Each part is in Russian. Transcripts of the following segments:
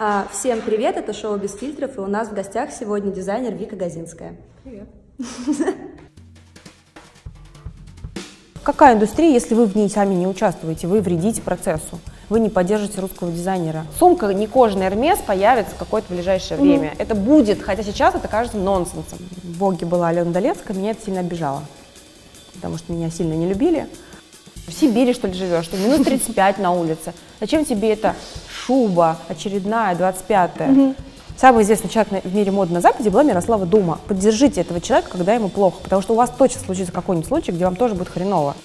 А, Всем привет, это шоу «Без фильтров», и у нас в гостях сегодня дизайнер Вика Газинская. Привет. Какая индустрия, если вы в ней сами не участвуете, вы вредите процессу, вы не поддержите русского дизайнера? Сумка не кожаный Эрмес появится в какое-то ближайшее время. Это будет, хотя сейчас это кажется нонсенсом. В Боге была Алена Долецкая, меня это сильно обижало, потому что меня сильно не любили. В Сибири, что ли, живешь, что минус 35 на улице. Зачем тебе эта шуба очередная, 25-я? Самый известный человек в мире моды на Западе была Мирослава Дума. Поддержите этого человека, когда ему плохо, потому что у вас точно случится какой-нибудь случай, где вам тоже будет хреново.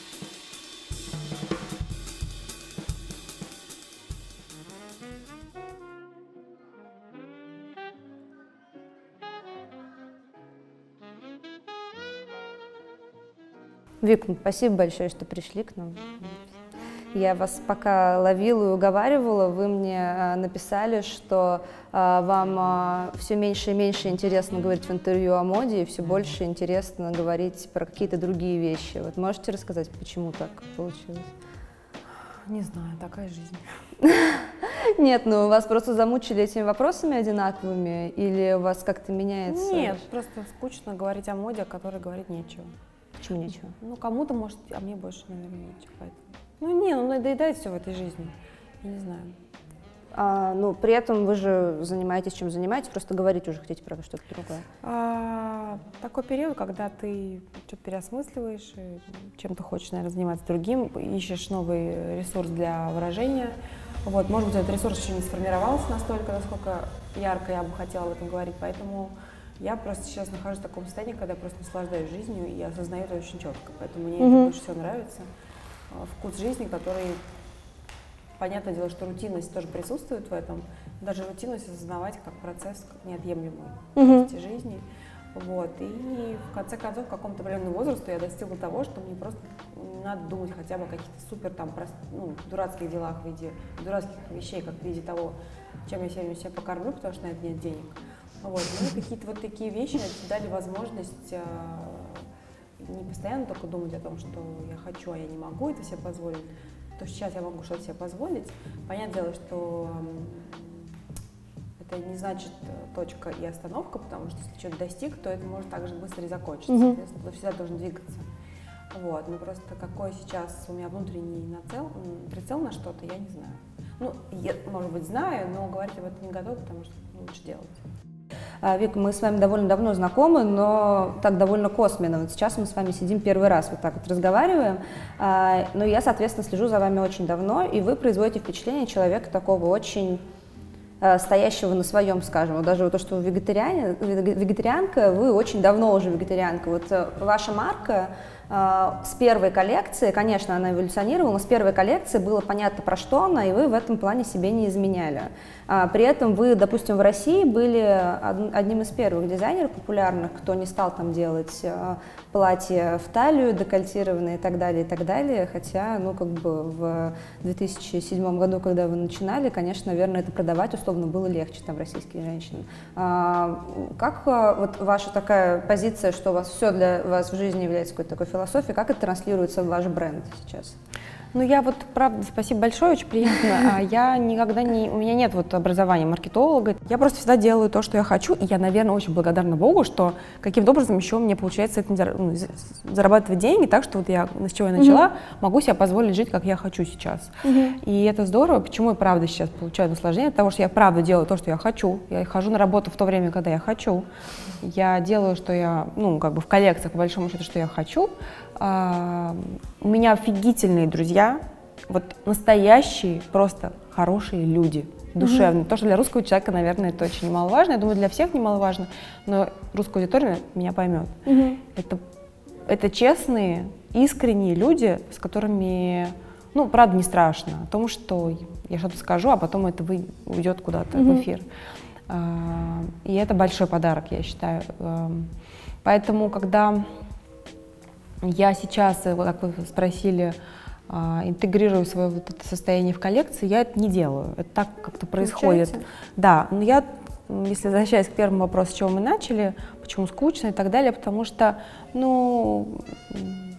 Вик, спасибо большое, что пришли к нам. Я вас пока ловила и уговаривала, вы мне а, написали, что а, вам все меньше и меньше интересно говорить в интервью о моде, и все больше интересно говорить про какие-то другие вещи. Вот можете рассказать, почему так получилось? Не знаю, такая жизнь. Нет, ну вас просто замучили этими вопросами одинаковыми, или у вас как-то меняется? Нет, просто скучно говорить о моде, о которой говорить нечего. Почему нечего? Ну, кому-то, может, а мне больше, наверное, нечего. Поэтому. Ну, не, ну, надоедает все в этой жизни. Я не знаю. А, ну, при этом вы же занимаетесь, чем занимаетесь, просто говорить уже хотите про что-то другое. А, такой период, когда ты что-то переосмысливаешь, чем-то хочешь, наверное, заниматься другим, ищешь новый ресурс для выражения. Вот, может быть, этот ресурс еще не сформировался настолько, насколько ярко я бы хотела об этом говорить, поэтому я просто сейчас нахожусь в таком состоянии, когда я просто наслаждаюсь жизнью и осознаю это очень четко, поэтому мне это больше всего нравится. А, Вкус жизни, который Понятное дело, что рутинность тоже присутствует в этом. Даже рутинность осознавать как процесс как неотъемлемой части жизни. Вот. И в конце концов, в каком-то определенном возрасте я достигла того, что мне просто не надо думать хотя бы о каких-то супер там прост- ну, дурацких делах в виде дурацких вещей, как в виде того, чем я сегодня себя покормлю, потому что на это нет денег. Вот. Ну, и какие-то вот такие вещи дали возможность э, не постоянно только думать о том, что я хочу, а я не могу это себе позволить. То сейчас я могу что-то себе позволить. Понятное дело, что это не значит э, точка и остановка, потому что если что-то достиг, то это может так же быстро и закончиться. Соответственно, ты всегда должен двигаться. Вот, но просто какой сейчас у меня внутренний нацел, прицел на что-то, я не знаю. Ну, я, может быть, знаю, но говорить об этом не готова, потому что лучше делать. А, Вика, мы с вами довольно давно знакомы, но так довольно косвенно. Вот сейчас мы с вами сидим первый раз, вот так вот разговариваем. А, Но я, соответственно, слежу за вами очень давно, и вы производите впечатление человека такого очень э, стоящего на своем, скажем. Даже то, что вы вегетарианка, вы очень давно уже вегетарианка. Вот э, ваша марка э, с первой коллекции, конечно, она эволюционировала, но с первой коллекции было понятно, про что она, и вы в этом плане себе не изменяли. А, При этом вы, допустим, в России были од- одним из первых дизайнеров популярных, кто не стал там делать э, платья в талию, декольтированные и так далее, и так далее. Хотя, ну, как бы в 2007 году, когда вы начинали, конечно, наверное, это продавать условно было легче там российские женщины. А, Как э, вот ваша такая позиция, что у вас все для вас в жизни является какой-то такой философией, как это транслируется в ваш бренд сейчас? Ну, я вот, правда, спасибо большое, очень приятно. А Я никогда не... У меня нет вот образования маркетолога. Я просто всегда делаю то, что я хочу. И я, наверное, очень благодарна Богу, что каким-то образом еще мне получается этим ну, зарабатывать деньги, так что вот я, с чего я начала, могу себе позволить жить, как я хочу сейчас. И это здорово. Почему я, правда, сейчас получаю наслаждение? От того, что я, правда, делаю то, что я хочу. Я хожу на работу в то время, когда я хочу. Я делаю, что я, ну, как бы в коллекциях, по большому счету, что я хочу. А, у меня офигительные друзья, вот настоящие, просто хорошие люди, душевные. То, что для русского человека, наверное, это очень немаловажно. Я думаю, для всех немаловажно, но русская аудитория меня поймет. Это, это честные, искренние люди, с которыми, ну, правда, не страшно. О том, что я что-то скажу, а потом это вы- уйдет куда-то в эфир. А, И это большой подарок, я считаю. Эм, Поэтому, когда я сейчас, э, вот как вы спросили, а, интегрирую свое вот это состояние в коллекции, я это не делаю. Это так как-то происходит. Получается? Да, но я, если возвращаясь к первому вопросу, с чего мы начали, почему скучно и так далее, потому что, ну,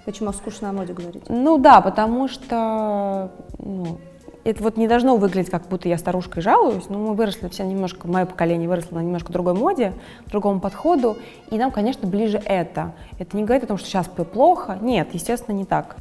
Почему скучно о моде говорить? ну да, потому что ну, это вот не должно выглядеть, как будто я старушкой жалуюсь, но мы выросли все немножко, мое поколение выросло на немножко другой моде, другому подходу, и нам, конечно, ближе это. Это не говорит о том, что сейчас плохо, нет, естественно, не так.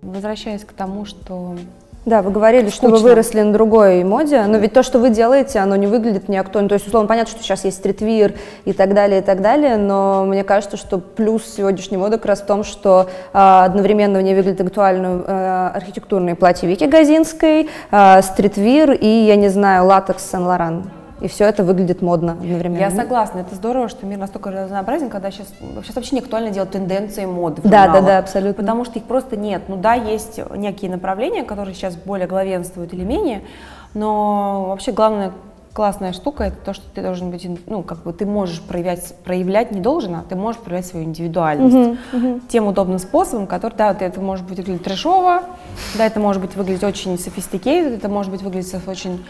Возвращаясь к тому, что да, вы говорили, Скучно. что вы выросли на другой моде, но ведь то, что вы делаете, оно не выглядит не актуально. То есть, условно, понятно, что сейчас есть стритвир и так далее, и так далее, но мне кажется, что плюс сегодняшней моды как раз в том, что а, одновременно в ней выглядит актуально а, архитектурные платья Вики Газинской, а, стритвир и, я не знаю, латекс Сен-Лоран и все это выглядит модно одновременно. Я согласна, это здорово, что мир настолько разнообразен, когда сейчас, сейчас вообще не актуально делать тенденции моды Да, да, да, абсолютно. Потому что их просто нет. Ну да, есть некие направления, которые сейчас более главенствуют или менее, но вообще главное классная штука это то, что ты должен быть, ну, как бы ты можешь проявлять, проявлять не должен, а ты можешь проявлять свою индивидуальность uh-huh, uh-huh. тем удобным способом, который, да, это может быть выглядеть трэшово, да, это может быть выглядеть очень sophisticated, это может быть выглядеть очень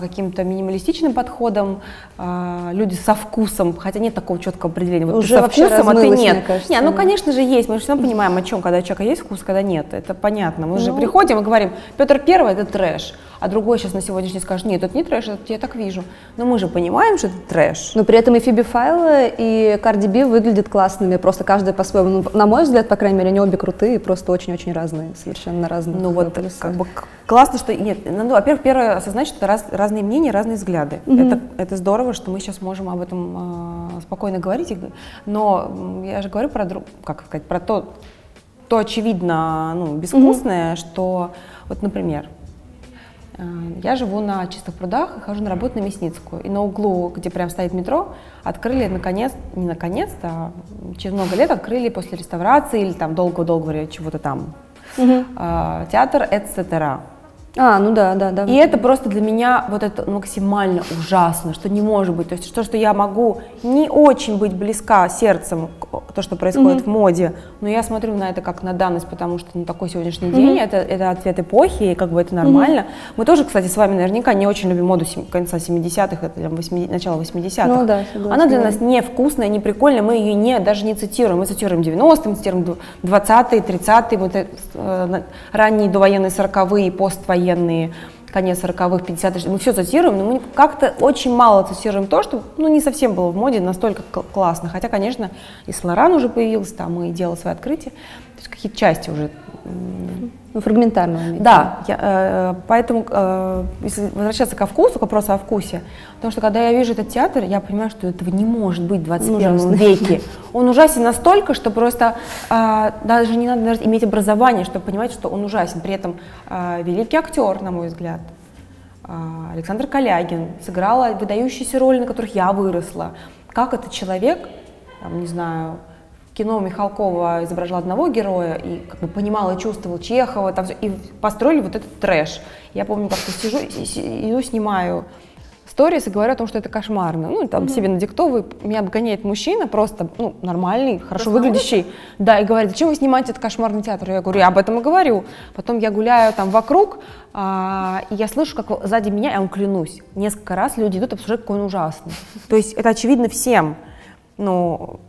каким-то минималистичным подходом, а, люди со вкусом, хотя нет такого четкого определения. Вот Уже со вкусом, а ты нет. Кажется, не, ну, конечно же, есть. Мы же все понимаем, о чем, когда у человека есть вкус, когда нет. Это понятно. Мы ну, же приходим и говорим, Петр Первый – это трэш а другой сейчас на сегодняшний скажет, нет, это не трэш, это я так вижу. Но мы же понимаем, что это трэш. Но при этом и Фиби Файлы, и Cardi B выглядят классными, просто каждая по-своему. Ну, на мой взгляд, по крайней мере, они обе крутые, просто очень-очень разные, совершенно разные. Ну вот, как бы классно, что... Нет, ну, во-первых, первое, осознать, что это раз, разные мнения, разные взгляды. Mm-hmm. Это, это здорово, что мы сейчас можем об этом э, спокойно говорить. Но я же говорю про, друг, как сказать, про то, то очевидно, ну, безвкусное, mm-hmm. что, вот, например, я живу на Чистых прудах и хожу на работу на Мясницкую. И на углу, где прям стоит метро, открыли наконец, не наконец-то, а через много лет открыли после реставрации или там долго-долго чего-то там, угу. театр «Эцетера». А, ну да, да, да. И это просто для меня вот это максимально ужасно, что не может быть. То есть то, что я могу не очень быть близка сердцем к то, что происходит mm-hmm. в моде, но я смотрю на это как на данность, потому что ну, такой сегодняшний mm-hmm. день, это, это ответ эпохи, и как бы это нормально. Mm-hmm. Мы тоже, кстати, с вами наверняка не очень любим моду конца 70-х, это 80, начало 80-х. Ну, да, согласна. Она для нас не вкусная, не прикольная, мы ее не, даже не цитируем. Мы цитируем 90-е, мы цитируем 20-е, 30-е, вот, э, ранние довоенные 40-е, поствоенные военные, конец 40-х, 50-х, мы все цитируем, но мы как-то очень мало цитируем то, что ну, не совсем было в моде настолько классно. Хотя, конечно, и Слоран уже появился, там и делал свои открытия, есть какие-то части уже ну, фрагментарного. Да, я, э, поэтому, э, если возвращаться ко вкусу, к вопросу о вкусе, потому что когда я вижу этот театр, я понимаю, что этого не может быть в 21 Ужасный. веке. Он ужасен настолько, что просто э, даже не надо даже иметь образование, чтобы понимать, что он ужасен. При этом э, великий актер, на мой взгляд, э, Александр Калягин сыграл выдающиеся роли, на которых я выросла. Как этот человек, там, не знаю, кино Михалкова изображал одного героя и как бы понимал и чувствовал Чехова, там, и построили вот этот трэш. Я помню, как-то сижу, иду, снимаю сторис и говорю о том, что это кошмарно. Ну, там mm-hmm. себе надиктовываю, меня обгоняет мужчина, просто, ну, нормальный, хорошо Просто выглядящий. Да, и говорит, зачем вы снимаете этот кошмарный театр? Я говорю, я об этом и говорю. Потом я гуляю там вокруг, а, и я слышу, как сзади меня, я вам клянусь, несколько раз люди идут обсуждать, какой он ужасный. То есть это очевидно всем. Ну,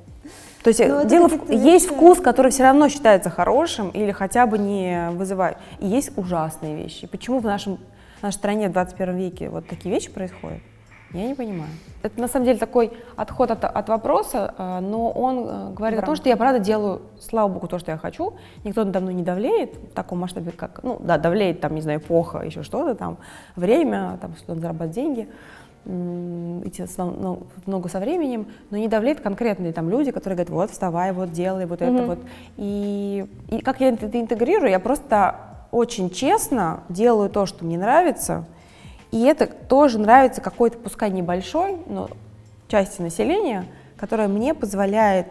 то есть ну, дело в... есть вкус, который все равно считается хорошим или хотя бы не вызывает. И есть ужасные вещи. Почему в нашем в нашей стране в 21 веке вот такие вещи происходят? Я не понимаю. Это на самом деле такой отход от, от вопроса, э, но он э, говорит Правда. о том, что я правда делаю, слава богу, то, что я хочу. Никто надо мной не давлеет в таком масштабе, как, ну да, давлеет там, не знаю, эпоха, еще что-то там, время, там, что зарабатывать деньги идти ну, много со временем, но не давлеет конкретные там люди, которые говорят, вот вставай, вот делай, вот mm-hmm. это вот. И, и как я это интегрирую, я просто очень честно делаю то, что мне нравится, и это тоже нравится какой-то, пускай небольшой, но части населения, которая мне позволяет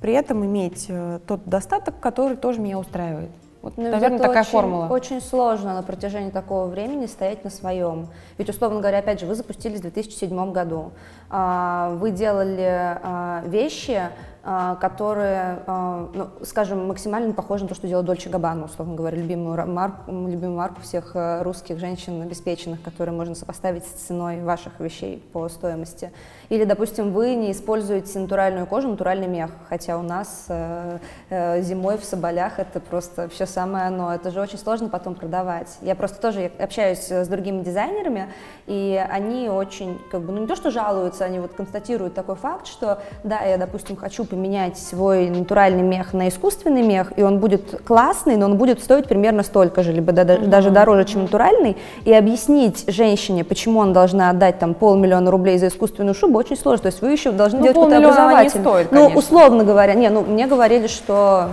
при этом иметь э, тот достаток, который тоже меня устраивает. Вот, ну, наверное, такая очень, формула. Очень сложно на протяжении такого времени стоять на своем. Ведь, условно говоря, опять же, вы запустились в 2007 году. А, вы делали а, вещи, которые, а, ну, скажем, максимально похожи на то, что делает Дольче Габбана, условно говоря, любимую марку, любимую марку всех э, русских женщин обеспеченных, которые можно сопоставить с ценой ваших вещей по стоимости. Или, допустим, вы не используете натуральную кожу, натуральный мех, хотя у нас э, э, зимой в Соболях это просто все самое оно. Это же очень сложно потом продавать. Я просто тоже общаюсь с другими дизайнерами, и они очень, как бы, ну не то что жалуются, они вот констатируют такой факт, что да, я, допустим, хочу поменять свой натуральный мех на искусственный мех, и он будет классный, но он будет стоить примерно столько же, либо mm-hmm. даже дороже, чем натуральный, и объяснить женщине, почему она должна отдать там полмиллиона рублей за искусственную шубу, очень сложно. То есть вы еще должны ну, делать какой-то образовательный. стоит, ну, условно говоря, не, ну мне говорили, что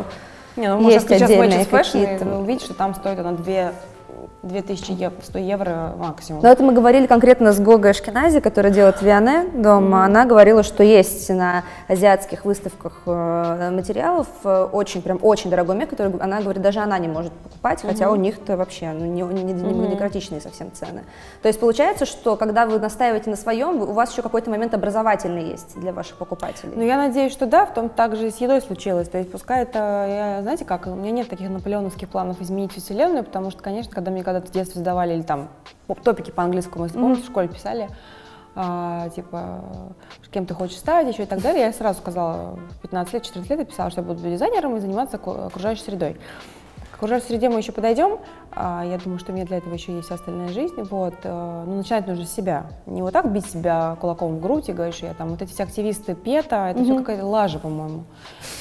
не, ну, есть отдельные какие-то. Увидите, что там стоит она две 2000 евро, 100 евро максимум. Но это мы говорили конкретно с Гогой Ашкенази, которая делает Виане дома. Mm-hmm. Она говорила, что есть на азиатских выставках э, материалов э, очень, прям очень дорогой мех, который она говорит, даже она не может покупать, mm-hmm. хотя у них-то вообще ну, не, не, не, mm-hmm. демократичные совсем цены. То есть получается, что когда вы настаиваете на своем, у вас еще какой-то момент образовательный есть для ваших покупателей. Ну, я надеюсь, что да, в том также и с едой случилось. То есть пускай это, я, знаете как, у меня нет таких наполеоновских планов изменить всю вселенную, потому что, конечно, когда мне когда-то в детстве сдавали, или там топики по английскому, если помните, mm-hmm. в школе писали, а, типа, кем ты хочешь стать, еще и так далее. Я сразу сказала, в 15 лет, 14 лет я писала, что я буду дизайнером и заниматься окружающей средой. К окружающей среде мы еще подойдем. А, я думаю, что у меня для этого еще есть остальная жизнь. Вот. Э, Но ну, начинать нужно с себя. Не вот так бить себя кулаком в грудь и говорить, что я там вот эти все активисты ПЕТа, это mm-hmm. все какая-то лажа, по-моему.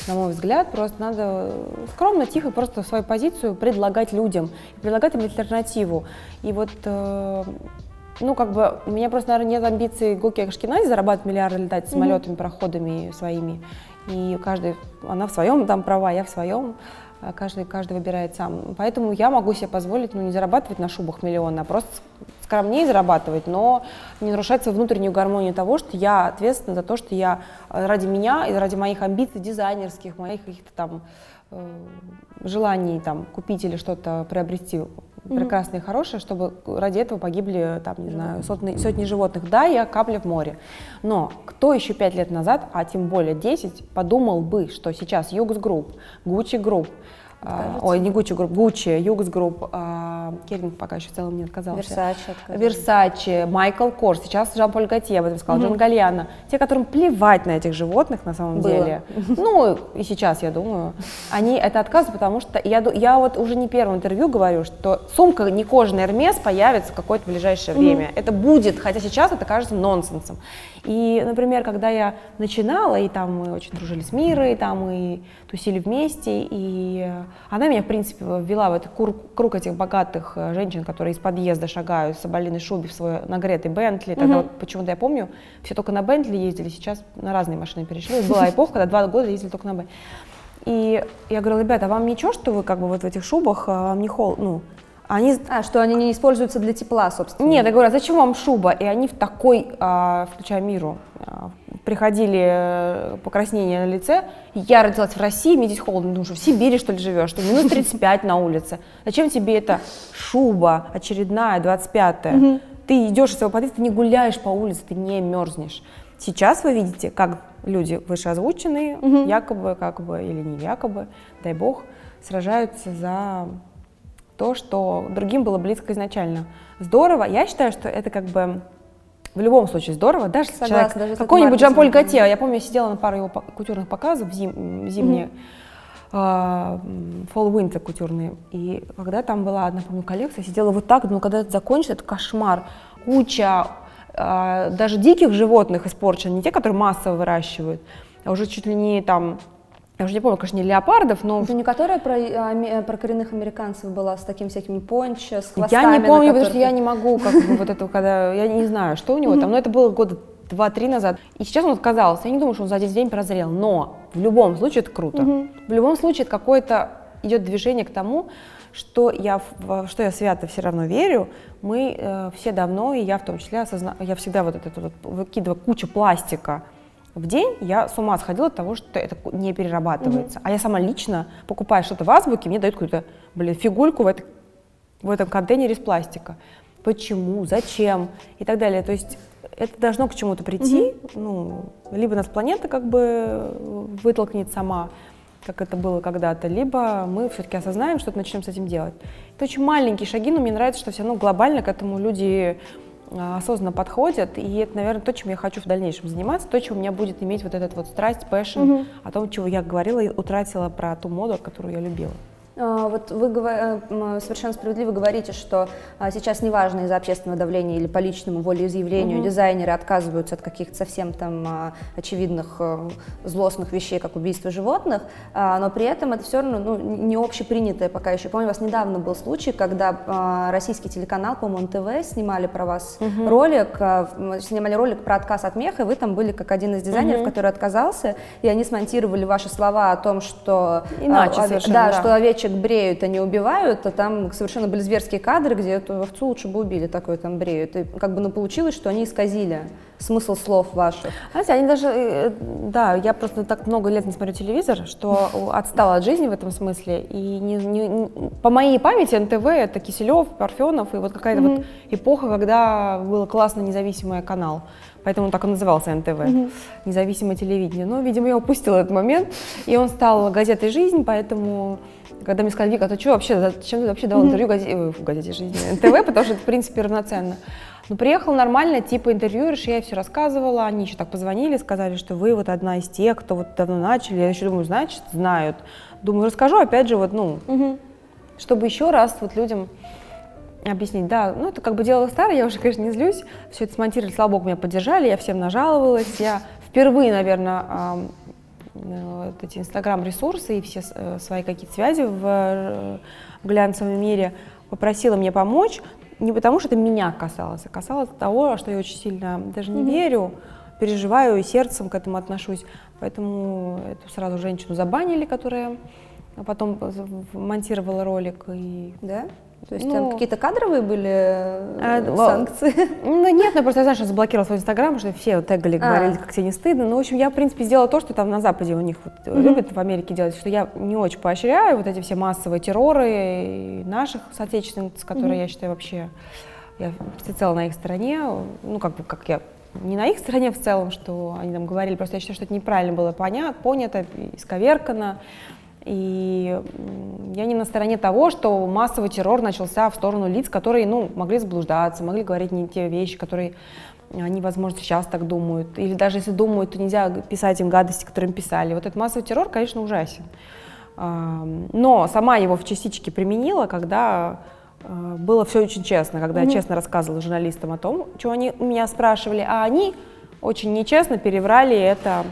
На мой взгляд, просто надо скромно, тихо, просто свою позицию предлагать людям, предлагать им альтернативу. И вот э, ну, как бы, у меня просто, наверное, нет амбиций Гуки Ашкинази зарабатывать миллиарды, летать самолетами, mm-hmm. проходами своими. И каждый, она в своем там права, я в своем. А каждый, каждый выбирает сам. Поэтому я могу себе позволить ну, не зарабатывать на шубах миллион, а просто скромнее зарабатывать, но не нарушать свою внутреннюю гармонию того, что я ответственна за то, что я э, ради меня и ради моих амбиций дизайнерских, моих каких-то там э, желаний там, купить или что-то приобрести прекрасное и хорошее, чтобы ради этого погибли, там, не знаю, сотни, сотни животных. Да, я капля в море. Но кто еще пять лет назад, а тем более 10, подумал бы, что сейчас YOOX Group, Gucci Group, а, ой, не Gucci Group, Gucci, YOOX Group, а, Calvin пока еще в целом не отказался. Versace. Versace, Michael Kors, сейчас Жан-Поль Готье об этом сказал, угу. Джон Гальяно. Те, которым плевать на этих животных на самом Было. деле. Ну, и сейчас, я думаю. Они это отказывают, потому что я, я вот уже не первое интервью говорю, что сумка не кожаный Эрмес появится в какое-то ближайшее время. Это будет, хотя сейчас это кажется нонсенсом. И, например, когда я начинала, и там мы очень дружили с Мирой, там мы тусили вместе, и она меня, в принципе, ввела в этот круг, круг этих богатых э, женщин, которые из подъезда шагают в соболиной шубе в свой нагретый Бентли. Тогда mm-hmm. вот почему-то я помню, все только на Бентли ездили, сейчас на разные машины перешли. Была эпоха, когда два года ездили только на Бентли. И я говорю, ребята, а вам ничего, что вы как бы вот в этих шубах, а вам не холодно, ну, они, а, что они не используются для тепла, собственно? Нет, я говорю, а зачем вам шуба? И они в такой, а, включая миру, а, приходили э, покраснения на лице. Я родилась в России, мне здесь холодно, думаю, что в Сибири, что ли, живешь, что минус 35 на улице. Зачем тебе эта шуба очередная, 25-я? Ты идешь из своего подъезда, ты не гуляешь по улице, ты не мерзнешь. Сейчас вы видите, как люди вышеозвученные, якобы, как бы, или не якобы, дай бог, сражаются за то, что другим было близко изначально. Здорово. Я считаю, что это как бы в любом случае здорово. Даже Согласна, человек, даже какой-нибудь Жан-Поль Готье, я помню, я сидела на пару его кутюрных показов зим, зимние, mm-hmm. Fall Winter кутюрные, и когда там была одна, помню, коллекция, я сидела вот так, думаю, когда это закончится, это кошмар. Куча uh, даже диких животных испорчено, не те, которые массово выращивают, а уже чуть ли не там я уже не помню, конечно, не леопардов, но... Это не которая про, а, про коренных американцев была с таким всякими пончо, с хвостами? Я не помню, потому что я не могу, как бы вот это, когда... Я не знаю, что у него там, но это было года два-три назад. И сейчас он отказался. Я не думаю, что он за один день прозрел, но в любом случае это круто. В любом случае это какое-то идет движение к тому, что я, что я свято все равно верю, мы э, все давно, и я в том числе, осозна... я всегда вот это вот выкидываю кучу пластика в день я с ума сходила от того, что это не перерабатывается. Mm-hmm. А я сама лично покупаю что-то в азбуке, мне дают какую-то, блин, фигульку в, это, в этом контейнере из пластика. Почему, зачем и так далее. То есть это должно к чему-то прийти, угу. ну, либо нас планета как бы вытолкнет сама, как это было когда-то, либо мы все-таки осознаем, что-то начнем с этим делать. Это очень маленькие шаги, но мне нравится, что все равно глобально к этому люди осознанно подходят, и это, наверное, то, чем я хочу в дальнейшем заниматься, то, чем у меня будет иметь вот этот вот страсть, passion, угу. о том, чего я говорила и утратила про ту моду, которую я любила. А, вот вы э, совершенно справедливо говорите, что а, сейчас неважно из-за общественного давления или по личному волеизъявлению угу. дизайнеры отказываются от каких-то совсем там а, очевидных э, злостных вещей, как убийство животных, но при этом это все равно ну, не общепринятое пока еще. Помню, у вас недавно был случай, когда российский телеканал, по-моему, ТВ снимали про вас угу. ролик, снимали ролик про отказ от меха, и вы там были как один из дизайнеров, угу. который отказался, и они смонтировали ваши слова о том, что... Иначе а, совершенно, да, да, что овечья овечек бреют, а не убивают, а там совершенно были зверские кадры, где эту овцу лучше бы убили, такое там бреют. И как бы ну, получилось, что они исказили смысл слов ваших. Знаете, они даже, э, да, я просто так много лет не смотрю телевизор, что отстала от жизни в этом смысле. И не, не, не, по моей памяти НТВ это Киселев, Парфенов и вот какая-то mm-hmm. вот эпоха, когда был классно независимый канал. Поэтому он так и назывался НТВ, mm-hmm. независимое телевидение. Но, видимо, я упустила этот момент, и он стал газетой «Жизнь», поэтому когда мне сказали, Вика, а ты что вообще, зачем ты вообще дал интервью э, в газете жизни, НТВ, потому что это, в принципе, равноценно. Ну, приехал нормально, типа интервьюерш, я все рассказывала, они еще так позвонили, сказали, что вы вот одна из тех, кто вот давно начали. Я еще думаю, значит, знают. Думаю, расскажу, опять же, вот, ну, угу. чтобы еще раз вот людям объяснить. Да, ну, это как бы дело старое, я уже, конечно, не злюсь. Все это смонтировали, слава богу, меня поддержали, я всем нажаловалась. Я впервые, наверное, вот эти инстаграм-ресурсы и все э, свои какие-то связи в, э, в глянцевом мире, попросила мне помочь, не потому что это меня касалось, а касалось того, что я очень сильно даже не mm-hmm. верю, переживаю и сердцем к этому отношусь. Поэтому эту сразу женщину забанили, которая потом монтировала ролик. И... Да? То есть ну, там какие-то кадровые были а, э, санкции? Ну нет, ну просто я знаю, что заблокировала свой инстаграм, потому что все тегали, а. говорили, как тебе не стыдно. Ну, в общем, я, в принципе, сделала то, что там на Западе у них вот, mm-hmm. любят в Америке делать, что я не очень поощряю вот эти все массовые терроры наших соотечественниц, которые mm-hmm. я считаю вообще, я всецело на их стороне, ну как бы, как я не на их стороне в целом, что они там говорили, просто я считаю, что это неправильно было понято, понято, исковеркано. И я не на стороне того, что массовый террор начался в сторону лиц, которые ну, могли заблуждаться, могли говорить не те вещи, которые они, возможно, сейчас так думают. Или даже если думают, то нельзя писать им гадости, которые им писали. Вот этот массовый террор, конечно, ужасен. Но сама его в частичке применила, когда а, было все очень честно, когда mm-hmm. я честно рассказывала журналистам о том, что они меня спрашивали, а они очень нечестно переврали это,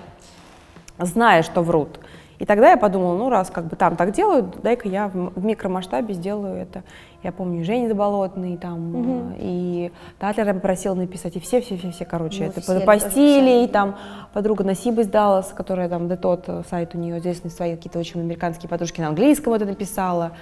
зная, что врут. И тогда я подумала, ну раз как бы там так делают, дай-ка я в, микромасштабе сделаю это. Я помню Женя Заболотный там, угу. и Татлер я попросила написать, и все-все-все, короче, ну, это все постили, и там подруга Насиба из Даллас, которая там, да тот э, сайт у нее известный, свои какие-то очень американские подружки на английском это написала.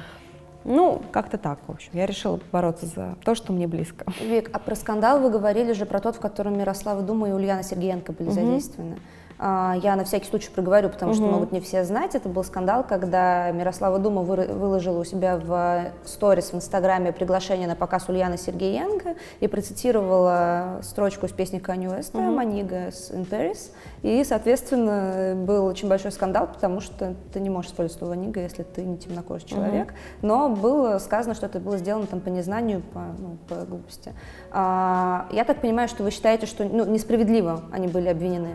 Ну, как-то так, в общем. Я решила бороться за то, что мне близко. Вик, а про скандал вы говорили же про тот, в котором Мирослава Дума и Ульяна Сергеенко были угу. задействованы. А, я на всякий случай проговорю, потому угу. что могут не все знать. Это был скандал, когда Мирослава Дума выложила у себя в сторис в Инстаграме приглашение на показ Ульяны Сергеенко и процитировала строчку из песни Kanye West угу. «Манигас in Paris». И, соответственно, был очень большой скандал, потому что ты не можешь использовать слово «нига», если ты не темнокожий человек. Угу. Но было сказано, что это было сделано там, по незнанию, по, ну, по глупости. А, я так понимаю, что вы считаете, что ну, несправедливо они были обвинены?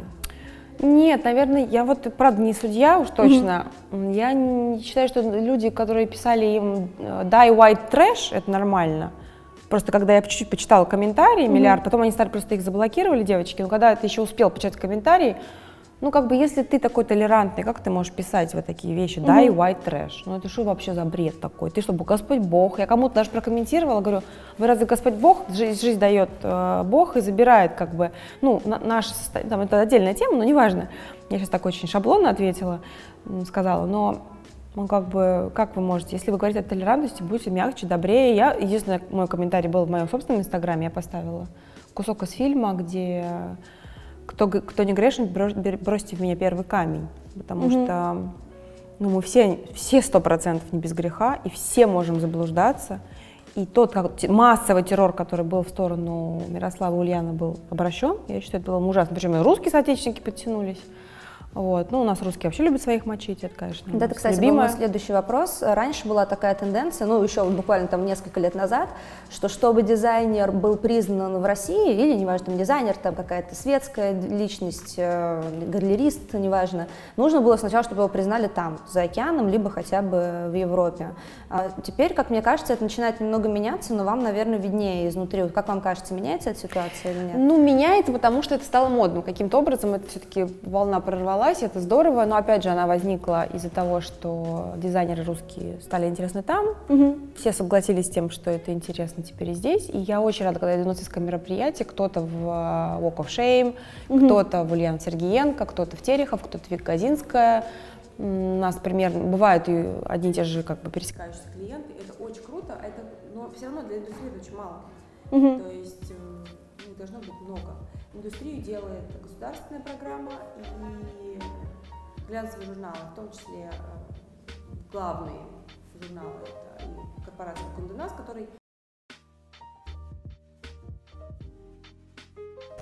Нет, наверное, я вот, правда, не судья уж точно. Mm-hmm. Я не считаю, что люди, которые писали им э, «die white trash», это нормально. Просто когда я чуть-чуть почитала комментарии, mm-hmm. миллиард, потом они стали просто их заблокировали, девочки, но когда ты еще успел почитать комментарии, ну, как бы, если ты такой толерантный, как ты можешь писать вот такие вещи, да, и white trash? Ну, это что вообще за бред такой? Ты что, Господь Бог? Я кому-то даже прокомментировала, говорю, вы разве Господь Бог? Жизнь, жизнь дает э, Бог и забирает, как бы, ну, на, наше состояние, там, это отдельная тема, но неважно. Я сейчас так очень шаблонно ответила, сказала, но ну, как бы, как вы можете, если вы говорите о толерантности, будьте мягче, добрее. Я, единственное, мой комментарий был в моем собственном инстаграме, я поставила кусок из фильма, где кто, кто не грешен, бросьте в меня первый камень, потому угу. что ну, мы все все сто процентов не без греха, и все можем заблуждаться, и тот как, массовый террор, который был в сторону Мирослава Ульяна, был обращен. Я считаю, это было ужасно. Причем и русские соотечественники подтянулись. Вот. Ну, у нас русские вообще любят своих мочить, это, конечно, Да, это, кстати, любимое. был мой следующий вопрос. Раньше была такая тенденция, ну, еще буквально там несколько лет назад, что чтобы дизайнер был признан в России, или, неважно, там дизайнер, там какая-то светская личность, э, галерист, неважно, нужно было сначала, чтобы его признали там, за океаном, либо хотя бы в Европе. А теперь, как мне кажется, это начинает немного меняться, но вам, наверное, виднее изнутри. Вот как вам кажется, меняется эта ситуация или нет? Ну, меняется, потому что это стало модным. Каким-то образом это все-таки волна прорвалась, удалась, это здорово, но опять же она возникла из-за того, что дизайнеры русские стали интересны там, угу. все согласились с тем, что это интересно теперь и здесь, и я очень рада, когда я иду на нацистское мероприятие, кто-то в э, Walk of Shame, угу. кто-то в Ульяна Сергеенко, кто-то в Терехов, кто-то в Викказинская, у нас примерно бывают и одни и те же как бы пересекающиеся клиенты, это очень круто, это, но все равно для индустрии это очень мало, угу. то есть ну, должно быть много. Индустрию делает государственная программа и глянцевые журналы, в том числе э, главные журналы, это и корпорация Кунденас, который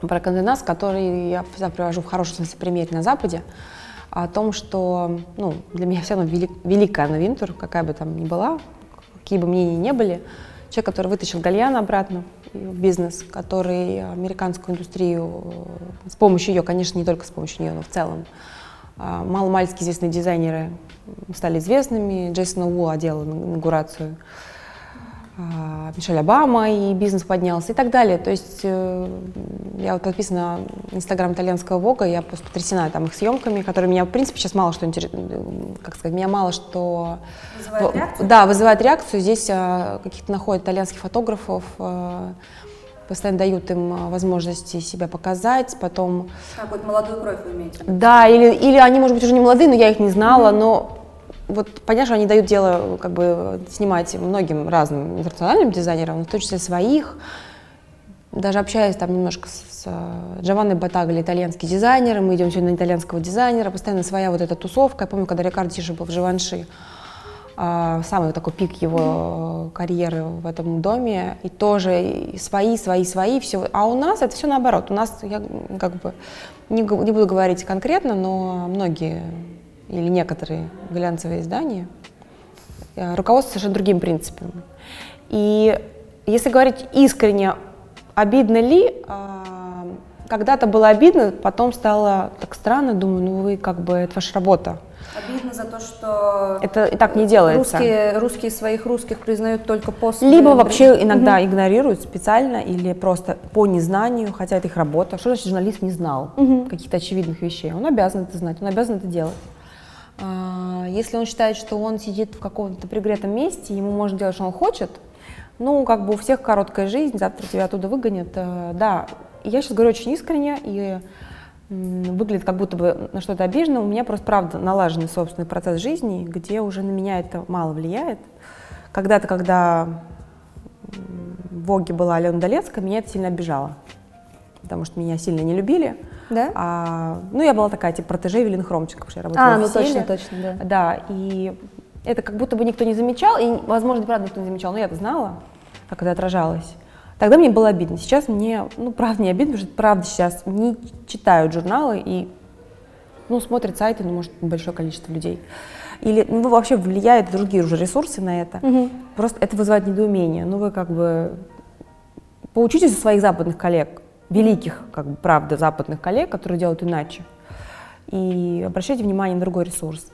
про Канденас, который я всегда привожу в хорошем смысле примере на Западе, о том, что ну, для меня все равно велик, великая новинтур, какая бы там ни была, какие бы мнения ни были, человек, который вытащил Гальяна обратно бизнес, который американскую индустрию, э, с помощью ее, конечно, не только с помощью нее, но в целом, а, маломальски известные дизайнеры стали известными. Джейсон Уолла делал инаугурацию. А, Мишель Обама и бизнес поднялся и так далее. То есть э, я вот подписана на инстаграм итальянского Вога, я просто потрясена там их съемками, которые меня, в принципе, сейчас мало что интересует, как сказать, меня мало что... Вызывает реакцию? Да, вызывает реакцию. Здесь а, каких-то находят итальянских фотографов, постоянно дают им а, возможности себя показать, потом... Какую-то молодую кровь вы имеете? Да, или, или они, может быть, уже не молодые, но я их не знала, mm-hmm. но вот понятно, что они дают дело как бы снимать многим разным интернациональным дизайнерам, в том числе своих. Даже общаясь там немножко с, с Джованной Батагли, итальянский дизайнер, мы идем сегодня на итальянского дизайнера, постоянно своя вот эта тусовка. Я помню, когда Рикардо Тише был в Живанши, а, самый такой пик его карьеры в этом доме, и тоже свои, свои, свои, все. А у нас это все наоборот. У нас, я как бы, не, не буду говорить конкретно, но многие или некоторые глянцевые издания э, руководствуются совершенно другим принципом. И если говорить искренне, обидно ли, а, когда-то было обидно, потом стало так странно, думаю, ну вы как бы, это ваша работа. Обидно за то, что это и так не делается. Русские, русские своих русских признают только после. Либо вообще иногда угу. игнорируют специально или просто по незнанию, хотя это их работа. Что значит журналист не знал угу. каких-то очевидных вещей? Он обязан это знать, он обязан это делать. А, если он считает, что он сидит в каком-то пригретом месте, ему можно делать, что он хочет, ну, как бы у всех короткая жизнь, завтра тебя оттуда выгонят. Э, да, я сейчас говорю очень искренне, и выглядит как будто бы на что-то обижено. У меня просто, правда, налаженный собственный процесс жизни, где уже на меня это мало влияет. Когда-то, когда в Воге была Алена Долецкая, меня это сильно обижало, потому что меня сильно не любили. Да? А, ну, я была такая, типа, протеже Эвелин Хромчик, потому что я работала а, в ну точно, точно, да. Да, и это как будто бы никто не замечал, и, возможно, правда, никто не замечал, но я-то знала, как это отражалось. Тогда мне было обидно. Сейчас мне, ну, правда, не обидно, потому что, правда, сейчас не читают журналы и, ну, смотрят сайты, ну, может, большое количество людей. Или, ну, вообще влияют другие уже ресурсы на это. Угу. Просто это вызывает недоумение. Ну, вы как бы поучитесь у своих западных коллег, великих, как бы, правда, западных коллег, которые делают иначе. И обращайте внимание на другой ресурс.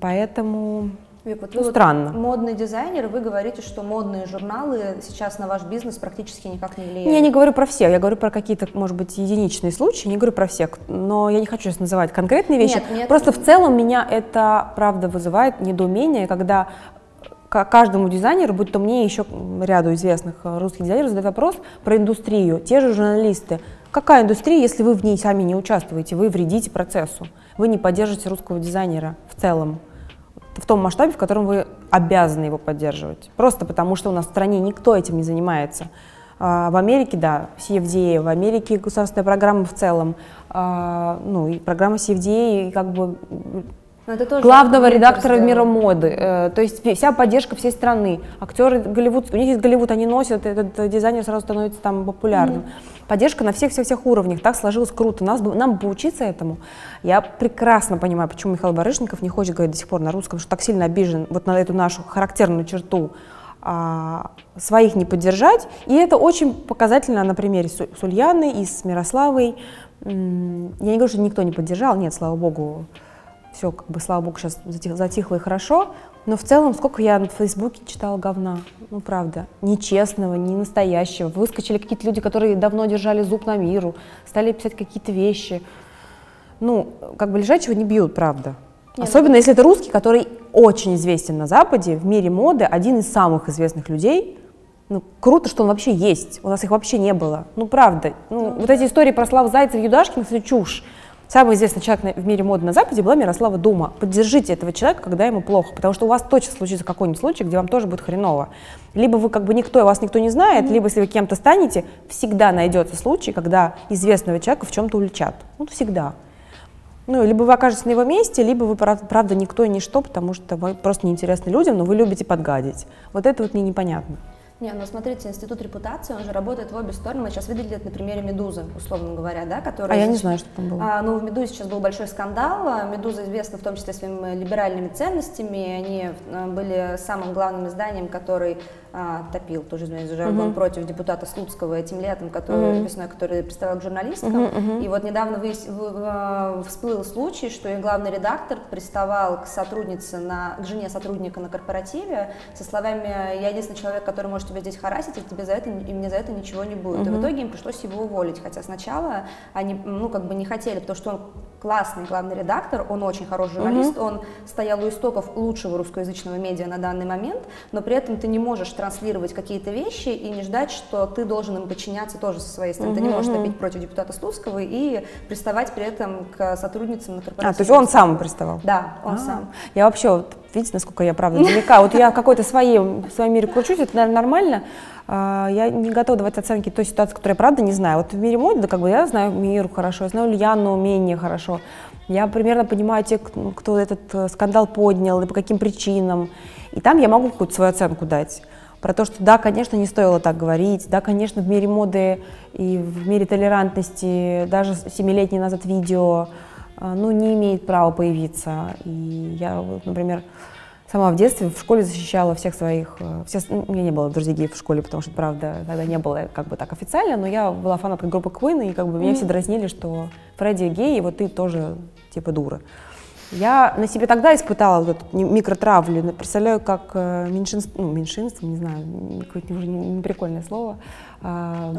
Поэтому Вик, вот ну, вы странно. Вот модный дизайнер, вы говорите, что модные журналы сейчас на ваш бизнес практически никак не влияют. Я не говорю про всех, я говорю про какие-то, может быть, единичные случаи, не говорю про всех, но я не хочу сейчас называть конкретные вещи. Нет, нет. Просто в целом меня это, правда, вызывает недоумение, когда каждому дизайнеру, будь то мне еще ряду известных русских дизайнеров, задают вопрос про индустрию. Те же журналисты. Какая индустрия, если вы в ней сами не участвуете, вы вредите процессу, вы не поддержите русского дизайнера в целом? в том масштабе, в котором вы обязаны его поддерживать. Просто потому, что у нас в стране никто этим не занимается. А, в Америке, да, CFDA, в Америке государственная программа в целом, а, ну и программа CFDA как бы главного редактора сделано. мира моды. Э, то есть вся поддержка всей страны. Актеры Голливуд, у них есть Голливуд, они носят, этот дизайнер сразу становится там популярным. Mm-hmm. Поддержка на всех-всех-всех уровнях. Так сложилось круто. Нас, нам поучиться этому. Я прекрасно понимаю, почему Михаил Барышников не хочет говорить до сих пор на русском, что так сильно обижен вот на эту нашу характерную черту а, своих не поддержать. И это очень показательно на примере с, с Ульяной и с Мирославой. Я не говорю, что никто не поддержал, нет, слава богу, все, как бы, слава богу, сейчас затих, затихло и хорошо. Но в целом, сколько я на Фейсбуке читала говна, ну правда, нечестного, не настоящего. Выскочили какие-то люди, которые давно держали зуб на миру, стали писать какие-то вещи. Ну, как бы лежачего не бьют, правда. Нет, Особенно, если это русский, который очень известен на Западе, в мире моды, один из самых известных людей. Ну, круто, что он вообще есть. У нас их вообще не было. Ну, правда. Ну, ну вот эти истории про Славу Зайцев, Юдашкина, это чушь. Самый известный человек в мире моды на Западе была Мирослава Дума. Поддержите этого человека, когда ему плохо, потому что у вас точно случится какой-нибудь случай, где вам тоже будет хреново. Либо вы как бы никто, вас никто не знает, mm-hmm. либо если вы кем-то станете, всегда найдется случай, когда известного человека в чем-то уличат. Ну, всегда. Ну, либо вы окажетесь на его месте, либо вы, правда, никто и ничто, потому что вы просто неинтересны людям, но вы любите подгадить. Вот это вот мне непонятно. Не, ну смотрите, институт репутации, он же работает в обе стороны. Мы сейчас видели это на примере «Медузы», условно говоря, да, которая... А я не знаю, что там было. А, ну, в «Медузе» сейчас был большой скандал. «Медуза» известна в том числе своими либеральными ценностями. Они а, были самым главным изданием, который а, топил, тоже извиняюсь жаргон, uh-huh. против депутата Слуцкого этим летом, который, uh-huh. весной, который представлял к журналисткам. Uh-huh, uh-huh. И вот недавно вы, вы, всплыл случай, что их главный редактор приставал к сотруднице, на, к жене сотрудника на корпоративе со словами «я единственный человек, который может тебя здесь харасить, и тебе за это, и мне за это ничего не будет». Uh-huh. И в итоге им пришлось его уволить, хотя сначала они, ну, как бы не хотели, потому что он классный главный редактор, он очень хороший журналист, uh-huh. он стоял у истоков лучшего русскоязычного медиа на данный момент, но при этом ты не можешь транслировать какие-то вещи и не ждать, что ты должен им подчиняться тоже со своей стороны. Uh-huh. Ты не можешь топить против депутата Слуцкого и приставать при этом к сотрудницам на корпоративе. А, то есть он сам приставал? Да, он А-а-а. сам. Я вообще, вот, видите, насколько я правда далека. Вот я в какой-то своей, в своем мире кручусь, это, наверное, нормально. А, я не готова давать оценки той ситуации, которую я правда не знаю. Вот в мире моды, да, как бы я знаю миру хорошо, я знаю Ульяну менее хорошо. Я примерно понимаю тех, кто этот э, скандал поднял и по каким причинам. И там я могу какую-то свою оценку дать. Про то, что да, конечно, не стоило так говорить, да, конечно, в мире моды и в мире толерантности даже семилетний назад видео, э, ну, не имеет права появиться. И я, например, сама в детстве в школе защищала всех своих, э, все, у меня не было друзей геев в школе, потому что, правда, тогда не было как бы так официально, но я была фанаткой группы Queen, и как бы mm-hmm. меня все дразнили, что Фредди гей, и вот ты тоже типа дура. Я на себе тогда испытала вот эту микротравлю. Представляю, как э, меньшинство, ну, меньшинство, не знаю, какое-то уже не прикольное слово, а,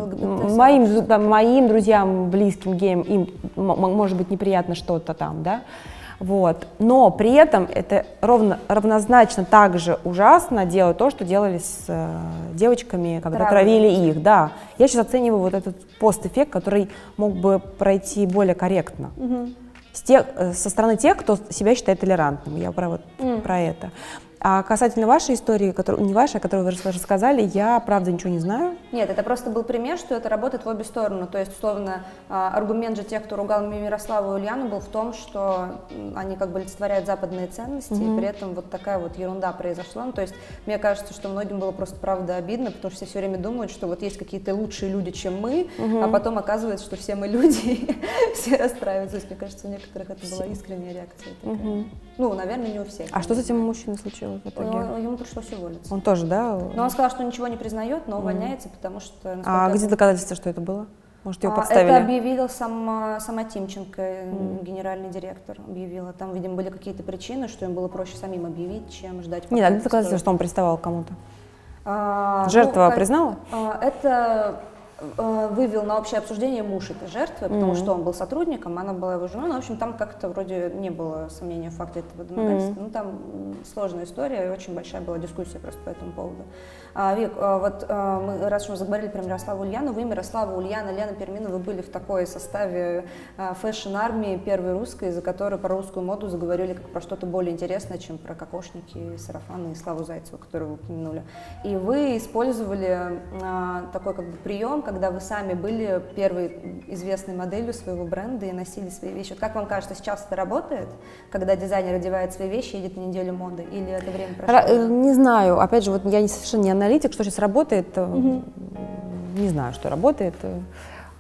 моим, да, моим друзьям, близким геям, им может быть неприятно что-то там, да, вот. Но при этом это ровно, равнозначно также ужасно делать то, что делали с э, девочками, когда Травили. травили их. Да. Я сейчас оцениваю вот этот пост-эффект, который мог бы пройти более корректно. Угу. С тех, э, со стороны тех, кто себя считает толерантным. Я про, вот, mm. про это. А касательно вашей истории, которую, не вашей, о которой вы рассказали, я, правда, ничего не знаю. Нет, это просто был пример, что это работает в обе стороны. То есть, условно, а, аргумент же тех, кто ругал Мирославу и Ульяну, был в том, что они как бы олицетворяют западные ценности, mm-hmm. и при этом вот такая вот ерунда произошла. Ну, то есть, мне кажется, что многим было просто, правда, обидно, потому что все все время думают, что вот есть какие-то лучшие люди, чем мы, mm-hmm. а потом оказывается, что все мы люди, все расстраиваются. То есть, мне кажется, у некоторых это была искренняя реакция. Такая. Mm-hmm. Ну, наверное, не у всех. А что с этим мужчиной случилось? в итоге? Ему пришлось уволиться. Он тоже, да? Но он сказал, что ничего не признает, но увольняется, mm. потому что... А где доказательства, что это было? Может, его а, подставили? Это объявила сама, сама Тимченко, mm. генеральный директор объявила. Там, видимо, были какие-то причины, что им было проще самим объявить, чем ждать. Нет, а где доказательства, что он приставал к кому-то? А, Жертва ну, признала? А, это вывел на общее обсуждение муж этой жертвы, потому mm-hmm. что он был сотрудником, она была его женой. Ну, в общем, там как-то вроде не было сомнения в факте этого домогательства. Mm-hmm. Ну, там сложная история, и очень большая была дискуссия просто по этому поводу. А, Вик, а, вот а, мы, раз уж мы заговорили про Мирославу Ульяну, вы, Мирослава Ульяна, Лена Перминова были в такой составе fashion-армии первой русской, за которую про русскую моду заговорили как про что-то более интересное, чем про кокошники, сарафаны и Славу Зайцеву, которую вы упомянули. И вы использовали такой как бы прием, когда вы сами были первой известной моделью своего бренда и носили свои вещи. Вот как вам кажется, сейчас это работает, когда дизайнер одевает свои вещи и едет на неделю моды, или это время прошло? Ра- не знаю, опять же, вот я не совершенно не аналитик, что сейчас работает, угу. не знаю, что работает.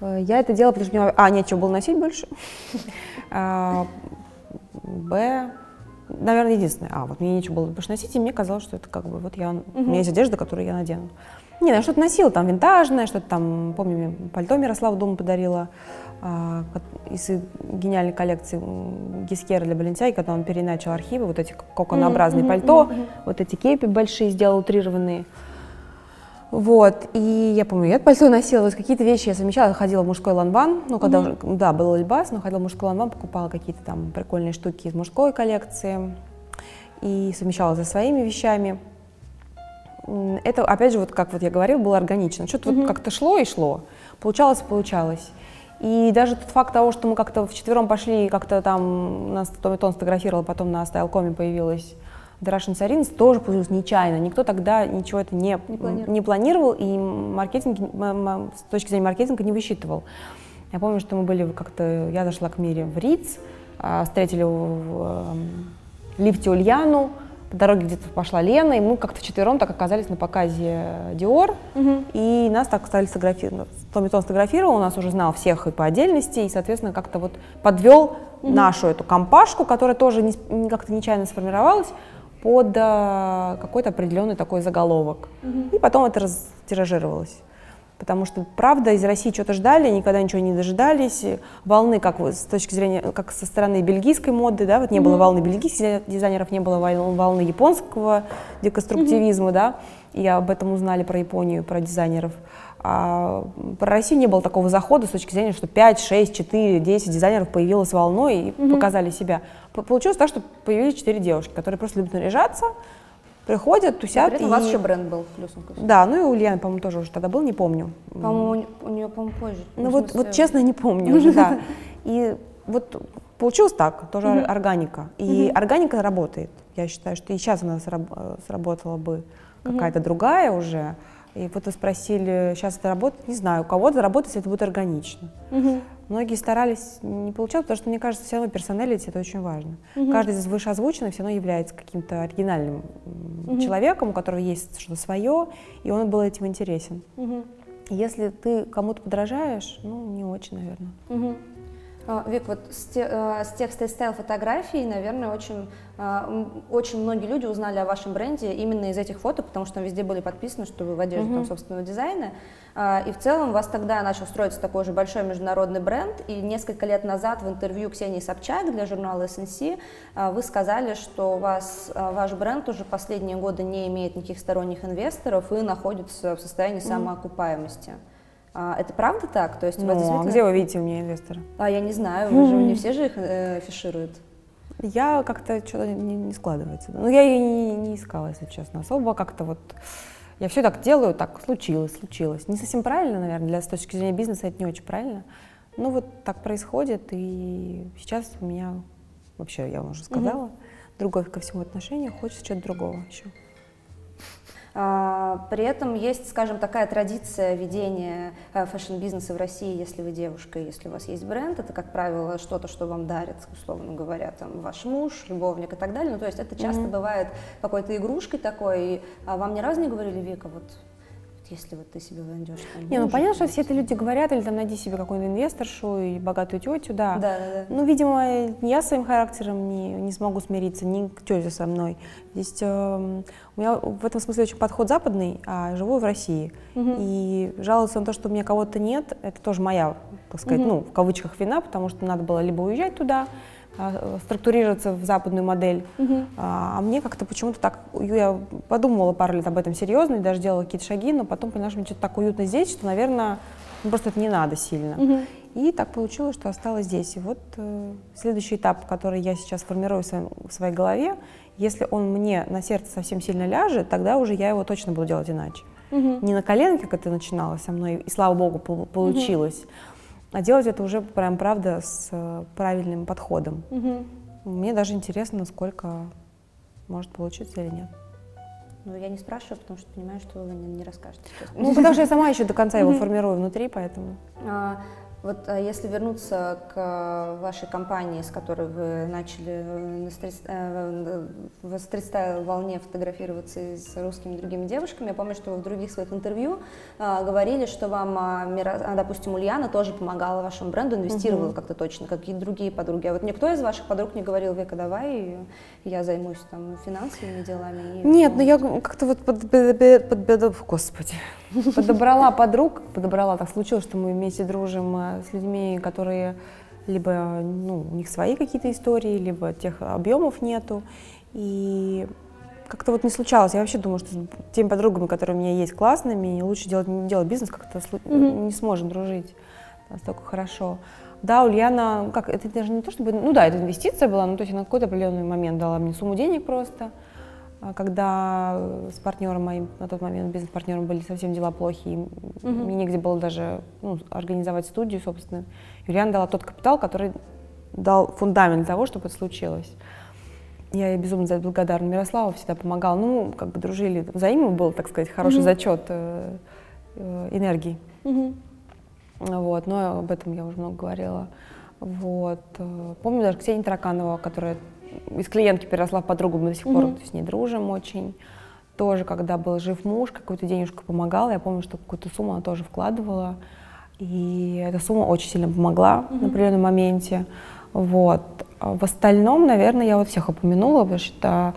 Э, я это делала, потому что мне, а, нечего было носить больше, а, б, наверное, единственное, а, вот мне нечего было больше носить, и мне казалось, что это как бы, вот я, у меня есть одежда, которую я надену. Не, я что-то носила, там винтажное, что-то там, помню, пальто Мирослава дома подарила а, из гениальной коллекции Гискера для Балентяй, когда он переначал архивы, вот эти коконообразные mm-hmm, пальто, mm-hmm. вот эти кепи большие сделал утрированные. Вот, и я помню, я это пальто носила, какие-то вещи я совмещала, ходила в мужской ланбан, ну, когда mm-hmm. уже, да, был Эльбас, но ходила в мужской ланбан, покупала какие-то там прикольные штуки из мужской коллекции и совмещала со своими вещами это, опять же, вот как вот я говорила, было органично. Что-то mm-hmm. вот как-то шло и шло. Получалось получалось. И даже тот факт того, что мы как-то вчетвером пошли, как-то там нас Томитон сфотографировал, потом на стайлкоме появилась Дарашин Саринс, тоже получилось нечаянно. Никто тогда ничего это не, не, планировал. не планировал, и маркетинг, с точки зрения маркетинга не высчитывал. Я помню, что мы были как-то, я зашла к Мире в Риц, а, встретили в, в эм, лифте Ульяну, по дороге где-то пошла Лена, и мы как-то вчетвером так оказались на показе Dior, угу. и нас так стали сфотографировать. Томми Тон сфотографировал, у нас уже знал всех и по отдельности, и, соответственно, как-то вот подвел угу. нашу эту компашку, которая тоже не, как-то нечаянно сформировалась, под а, какой-то определенный такой заголовок. Угу. И потом это растиражировалось потому что, правда, из России что-то ждали, никогда ничего не дожидались. Волны, как с точки зрения, как со стороны бельгийской моды, да, вот не mm-hmm. было волны бельгийских дизайнеров, не было волны японского деконструктивизма, mm-hmm. да, и об этом узнали про Японию, про дизайнеров. А про Россию не было такого захода с точки зрения, что 5, 6, 4, 10 дизайнеров появилось волной и mm-hmm. показали себя. Получилось так, что появились 4 девушки, которые просто любят наряжаться, приходят, тусят. И... У вас еще бренд был плюсом ко Да, ну и у Ульяны, по-моему, тоже уже тогда был, не помню. По-моему, у нее, по-моему, позже. Ну вот, вот честно, не помню уже, да. И вот получилось так, тоже органика. И органика работает. Я считаю, что и сейчас у нас сработала бы какая-то другая уже. И вот вы спросили, сейчас это работает, не знаю, у кого-то работает, если это будет органично. Угу. Многие старались, не получалось, потому что, мне кажется, все равно персоналити это очень важно. Угу. Каждый из вышеозвученных все равно является каким-то оригинальным угу. человеком, у которого есть что-то свое, и он был этим интересен. Угу. Если ты кому-то подражаешь, ну, не очень, наверное. Угу. А, Вик, вот с, те, а, с тех стайл фотографий, наверное, очень, а, очень многие люди узнали о вашем бренде именно из этих фото, потому что там везде были подписаны, что вы в одежде mm-hmm. там, собственного дизайна. И в целом у вас тогда начал строиться такой же большой международный бренд, и несколько лет назад в интервью Ксении Собчак для журнала SNC вы сказали, что у вас ваш бренд уже последние годы не имеет никаких сторонних инвесторов и находится в состоянии самоокупаемости. А, это правда так? То есть ну, действительно... а где вы видите у меня инвестора? А я не знаю, вы же не все же их э, афишируют. Я как-то что-то не, не складывается. Ну, я ее не, не искала, если честно, особо как-то вот... Я все так делаю, так случилось, случилось. Не совсем правильно, наверное, для с точки зрения бизнеса это не очень правильно. Но вот так происходит, и сейчас у меня вообще, я уже сказала, угу. другое ко всему отношение, хочется чего-то другого еще. А, при этом есть, скажем, такая традиция ведения э, fashion-бизнеса в России, если вы девушка, если у вас есть бренд, это, как правило, что-то, что вам дарит, условно говоря, там, ваш муж, любовник и так далее. Ну, то есть это часто mm-hmm. бывает какой-то игрушкой такой. И, а вам ни разу не говорили, Вика, вот если вот ты себе найдешь там Не, ну понятно, что все это люди говорят, или там найди себе какую-нибудь инвесторшу и богатую тетю, да. Да, да, да. Ну, видимо, я своим характером не, не смогу смириться, ни к тете со мной. Здесь э, у меня в этом смысле очень подход западный, а живу в России. Угу. И жаловаться на то, что у меня кого-то нет, это тоже моя, так сказать, угу. ну, в кавычках вина, потому что надо было либо уезжать туда, структурироваться в западную модель. Угу. А, мне как-то почему-то так, я подумала пару лет об этом серьезно и даже делала какие-то шаги, но потом поняла, что мне что-то так уютно здесь, что, наверное, ну, просто это не надо сильно. Угу. И так получилось, что осталась здесь. И вот э, следующий этап, который я сейчас формирую в, своем, в своей голове, если он мне на сердце совсем сильно ляжет, тогда уже я его точно буду делать иначе. Угу. Не на коленке, как это начиналось со мной, и слава богу, получилось. Угу а делать это уже прям правда с э, правильным подходом. Угу. Мне даже интересно, насколько может получиться или нет. Ну, я не спрашиваю, потому что понимаю, что вы не, не расскажете. Ну, потому что я сама еще до конца его формирую внутри, поэтому. А, вот а если вернуться к вашей компании, с которой вы начали на стрит, э, в стрит волне фотографироваться с русскими другими девушками, я помню, что вы в других своих интервью а, говорили, что вам, а, допустим, Ульяна тоже помогала вашему бренду, инвестировала угу. как-то точно, как и другие подруги. А вот никто из ваших подруг не говорил, Века, давай я займусь там финансовыми делами? И, Нет, ну я как-то вот под, под, под, господи, подобрала подруг, подобрала, так случилось, что мы вместе дружим с людьми, которые либо ну, у них свои какие-то истории, либо тех объемов нету. И как-то вот не случалось. Я вообще думаю, что с теми подругами, которые у меня есть классными, лучше делать, делать бизнес, как-то mm-hmm. не сможем дружить настолько хорошо. Да, Ульяна, как, это даже не то, чтобы, ну да, это инвестиция была, ну то есть она на какой-то определенный момент дала мне сумму денег просто, когда с партнером моим, на тот момент бизнес-партнером были совсем дела плохие, угу. мне негде было даже ну, организовать студию, собственно. Юлиан дала тот капитал, который дал фундамент того, чтобы это случилось. Я ей безумно за это благодарна. Мирослава всегда помогала. Ну, как бы дружили. Взаимно был, так сказать, хороший угу. зачет э, э, энергии. Угу. Вот, но об этом я уже много говорила. Вот. Э, помню даже Ксения Тараканова, которая из клиентки переросла в подругу, мы до сих пор mm-hmm. с ней дружим очень. Тоже, когда был жив муж, какую-то денежку помогала. Я помню, что какую-то сумму она тоже вкладывала. И эта сумма очень сильно помогла mm-hmm. на определенном моменте. Вот. В остальном, наверное, я вот всех упомянула, потому что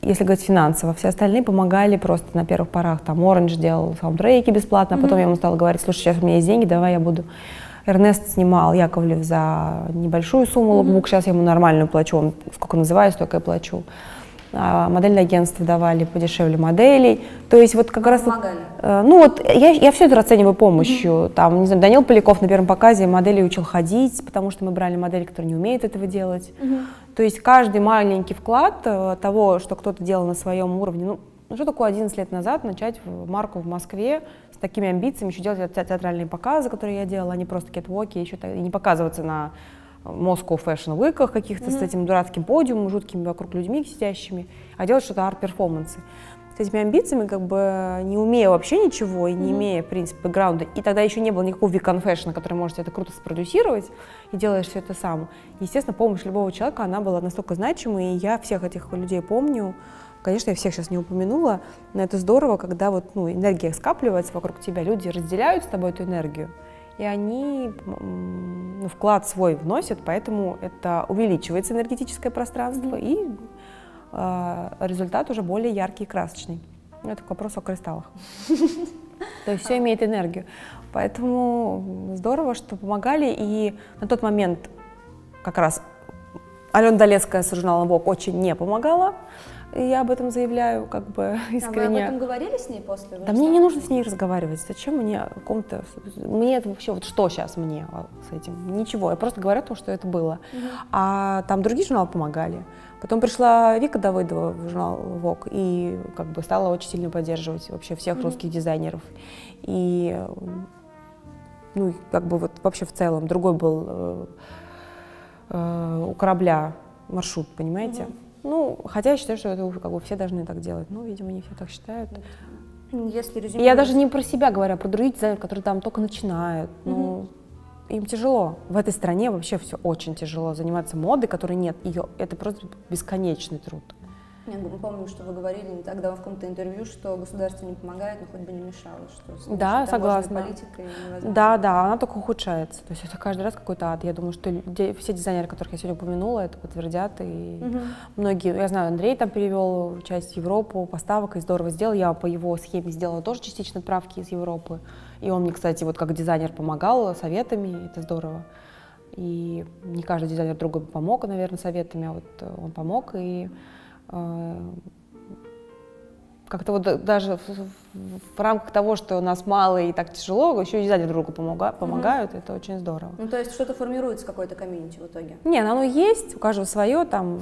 если говорить финансово, все остальные помогали просто на первых порах. Там Оранж делал саундтреки бесплатно, а потом mm-hmm. я ему стала говорить, слушай, сейчас у меня есть деньги, давай я буду Эрнест снимал Яковлев за небольшую сумму лукбук, mm-hmm. сейчас я ему нормальную плачу, он сколько называю, столько я плачу. А модельное агентство давали подешевле моделей. То есть вот как раз... Помогали. Э, ну вот я, я все это расцениваю помощью. Mm-hmm. Там, не знаю, Данил Поляков на первом показе модели учил ходить, потому что мы брали модели, которые не умеют этого делать. Mm-hmm. То есть каждый маленький вклад э, того, что кто-то делал на своем уровне, ну, ну что такое 11 лет назад начать марку в Москве с такими амбициями, еще делать театральные показы, которые я делала, а не просто кетвоки, еще и не показываться на Moscow Fashion Week каких-то mm-hmm. с этим дурацким подиумом, жуткими вокруг людьми сидящими, а делать что-то арт-перформансы. С этими амбициями, как бы не умея вообще ничего и не mm-hmm. имея, в принципе, бэкграунда, и тогда еще не было никакого Fashion, который может это круто спродюсировать, и делаешь все это сам. Естественно, помощь любого человека, она была настолько значимой, и я всех этих людей помню, Конечно, я всех сейчас не упомянула, но это здорово, когда вот, ну, энергия скапливается вокруг тебя, люди разделяют с тобой эту энергию, и они ну, вклад свой вносят, поэтому это увеличивается энергетическое пространство, и э, результат уже более яркий и красочный. Это к вопросу о кристаллах. То есть все имеет энергию. Поэтому здорово, что помогали. И на тот момент как раз Алена Долецкая с журналом Vogue очень не помогала. И я об этом заявляю как бы искренне. А вы об этом говорили с ней после? Да мне не нужно с ней разговаривать. Зачем мне о каком-то... Мне это вообще... Вот что сейчас мне с этим? Ничего. Я просто говорю о том, что это было. Угу. А там другие журналы помогали. Потом пришла Вика Давыдова в журнал Vogue и как бы стала очень сильно поддерживать вообще всех угу. русских дизайнеров. И ну, как бы вот вообще в целом другой был э, э, у корабля маршрут, понимаете? Угу. Ну, хотя я считаю, что это уже как бы все должны так делать. Ну, видимо, не все так считают. Если резюмировать... Я даже не про себя говорю, а про других дизайнеров, которые там только начинают. Ну, угу. им тяжело. В этой стране вообще все очень тяжело. Заниматься модой, которой нет ее, это просто бесконечный труд. Я помню, что вы говорили не так давно в каком-то интервью, что государство не помогает, но хоть бы не мешало. Что да, согласна. Да, да, она только ухудшается. То есть это каждый раз какой-то ад. Я думаю, что все дизайнеры, которых я сегодня упомянула, это подтвердят. И угу. многие, я знаю, Андрей там перевел часть в Европу, поставок, и здорово сделал. Я по его схеме сделала тоже частично отправки из Европы. И он мне, кстати, вот как дизайнер помогал советами, это здорово. И не каждый дизайнер другой помог, наверное, советами, а вот он помог. И как-то вот даже в, в, рамках того, что у нас мало и так тяжело, еще и друг другу помога, помогают, mm-hmm. это очень здорово. Ну, то есть что-то формируется, какой-то комьюнити в итоге? Не, ну, оно есть, у каждого свое, там,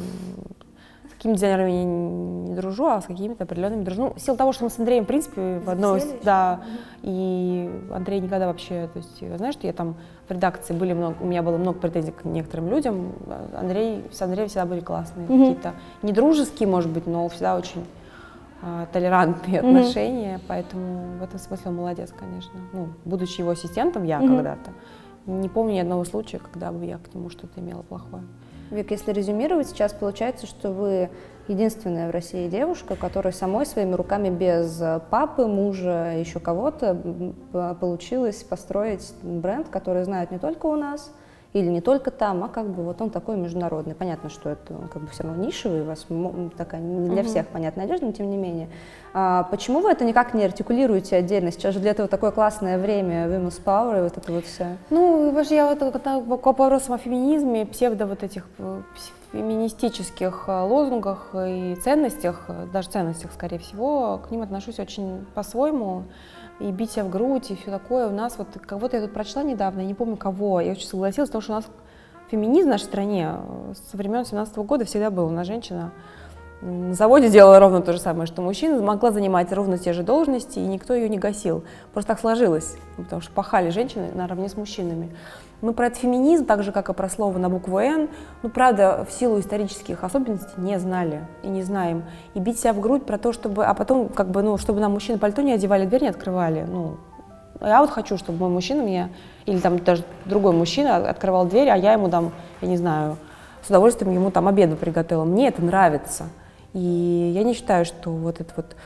с какими дизайнерами я не, не дружу, а с какими-то определенными дружу. Ну, в силу того, что мы с Андреем, в принципе, в одной, да, mm-hmm. и Андрей никогда вообще, то есть, знаешь, что я там в редакции были много, у меня было много претензий к некоторым людям. Андрей, с Андреем всегда были классные, mm-hmm. какие-то не дружеские, может быть, но всегда очень а, толерантные mm-hmm. отношения, поэтому в этом смысле он молодец, конечно. Ну, будучи его ассистентом я mm-hmm. когда-то, не помню ни одного случая, когда бы я к нему что-то имела плохое. Вик, если резюмировать, сейчас получается, что вы единственная в России девушка, которая самой своими руками без папы, мужа, еще кого-то получилось построить бренд, который знают не только у нас, или не только там, а как бы вот он такой международный. Понятно, что это как бы все равно нишевый, у вас такая не для всех понятная одежда, но тем не менее. А почему вы это никак не артикулируете отдельно? Сейчас же для этого такое классное время, Women's Power и вот это вот все. Ну, вообще, я вот к вопросам о феминизме, псевдо вот этих э, феминистических э, лозунгах и ценностях, э, даже ценностях, скорее всего, к ним отношусь очень по-своему и бить себя в грудь, и все такое. У нас вот, кого-то я тут прочла недавно, я не помню кого, я очень согласилась, потому что у нас феминизм в нашей стране э, со времен 17 года всегда был. У нас женщина на заводе делала ровно то же самое, что мужчина, могла занимать ровно те же должности, и никто ее не гасил. Просто так сложилось, потому что пахали женщины наравне с мужчинами. Мы про этот феминизм, так же, как и про слово на букву «Н», ну, правда, в силу исторических особенностей не знали и не знаем. И бить себя в грудь про то, чтобы... А потом, как бы, ну, чтобы нам мужчины пальто не одевали, дверь не открывали. Ну, я вот хочу, чтобы мой мужчина мне, или там даже другой мужчина открывал дверь, а я ему там, я не знаю, с удовольствием ему там обеду приготовила. Мне это нравится. И я не считаю, что вот это вот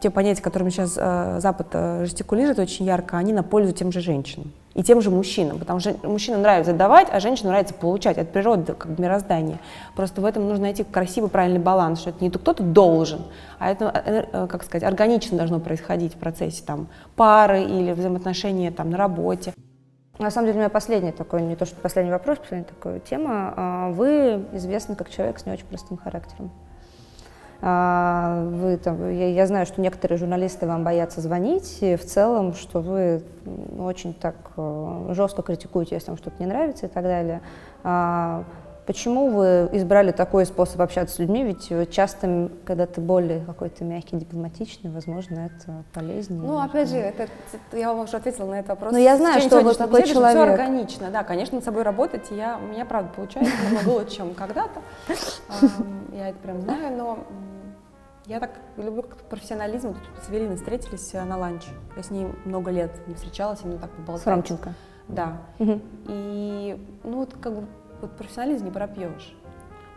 те понятия, которыми сейчас э, Запад э, жестикулирует очень ярко, они на пользу тем же женщинам и тем же мужчинам, потому что мужчинам нравится давать, а женщинам нравится получать от природы, как бы мироздания. Просто в этом нужно найти красивый, правильный баланс, что это не кто-то должен, а это, э, как сказать, органично должно происходить в процессе там, пары или взаимоотношения там, на работе. На самом деле, у меня последний такой, не то что последний вопрос, последняя такая тема. А, вы известны как человек с не очень простым характером. А, вы, там, я, я знаю, что некоторые журналисты вам боятся звонить, и в целом, что вы очень так э, жестко критикуете, если вам что-то не нравится и так далее. Почему вы избрали такой способ общаться с людьми? Ведь часто, когда ты более какой-то мягкий, дипломатичный, возможно, это полезнее. Ну, опять же, это, я вам уже ответила на этот вопрос. Но я знаю, что вы такой человек. Все органично, да, конечно, над собой работать, я, у меня, правда, получается намного лучше, чем когда-то. Я это прям знаю, но я так люблю профессионализм. Тут с Эвелиной встретились э, на ланч. Я с ней много лет не встречалась, именно так поболтать. С Ромченко? Да. Угу. И, ну, вот как бы вот профессионализм не пропьешь.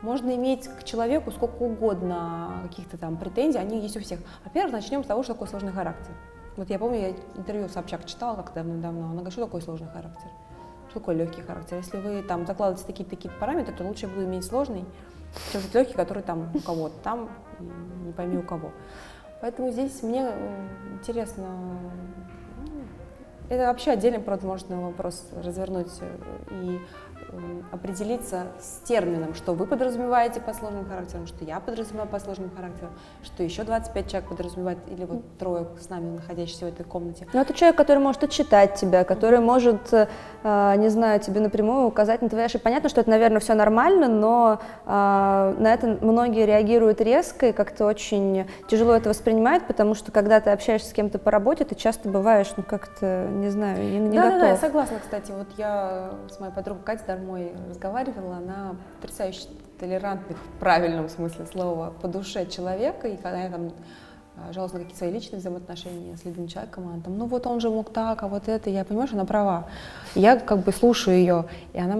Можно иметь к человеку сколько угодно каких-то там претензий, они есть у всех. Во-первых, начнем с того, что такое сложный характер. Вот я помню, я интервью Собчак читала как давно-давно, она говорит, что такое сложный характер? Что такое легкий характер? Если вы там закладываете такие-такие параметры, то лучше буду иметь сложный, чем легкий, который там у кого-то там, не пойми у кого. Поэтому здесь мне интересно, ну, это вообще отдельный, правда, можно вопрос развернуть э, и определиться с термином, что вы подразумеваете по сложным характерам, что я подразумеваю по сложным характерам, что еще 25 человек подразумевает, или вот трое с нами находящиеся в этой комнате. Ну, это человек, который может отчитать тебя, который может, э, не знаю, тебе напрямую указать на твои ошибки. Понятно, что это, наверное, все нормально, но э, на это многие реагируют резко и как-то очень тяжело это воспринимают, потому что когда ты общаешься с кем-то по работе, ты часто бываешь, ну, как-то, не знаю, не, не да, готов. Да, да, я согласна, кстати. Вот я с моей подругой Катей Дармой разговаривала, она потрясающе толерантный в правильном смысле слова по душе человека, и когда я там а, жаловалась на какие-то свои личные взаимоотношения с любимым человеком, она там, ну вот он же мог так, а вот это, я понимаю, что она права. Я как бы слушаю ее, и она,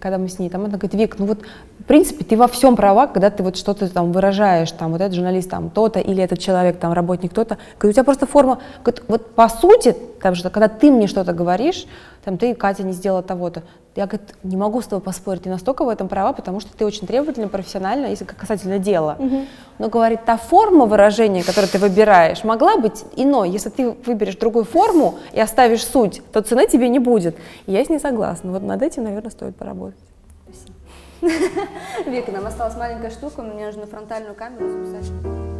когда мы с ней, там она говорит, Вик, ну вот, в принципе, ты во всем права, когда ты вот что-то там выражаешь, там, вот этот журналист там то-то, или этот человек там работник то-то, говорит, у тебя просто форма, говорит, вот по сути, там же, когда ты мне что-то говоришь, там, ты, Катя, не сделала того-то, я, говорит, не могу с тобой поспорить, ты настолько в этом права, потому что ты очень требовательна, профессиональна, если касательно дела. Угу. Но, говорит, та форма выражения, которую ты выбираешь, могла быть иной. Если ты выберешь другую форму и оставишь суть, то цены тебе не будет. И я с ней согласна. Вот над этим, наверное, стоит поработать. Вика, нам осталась маленькая штука, мне нужно фронтальную камеру записать.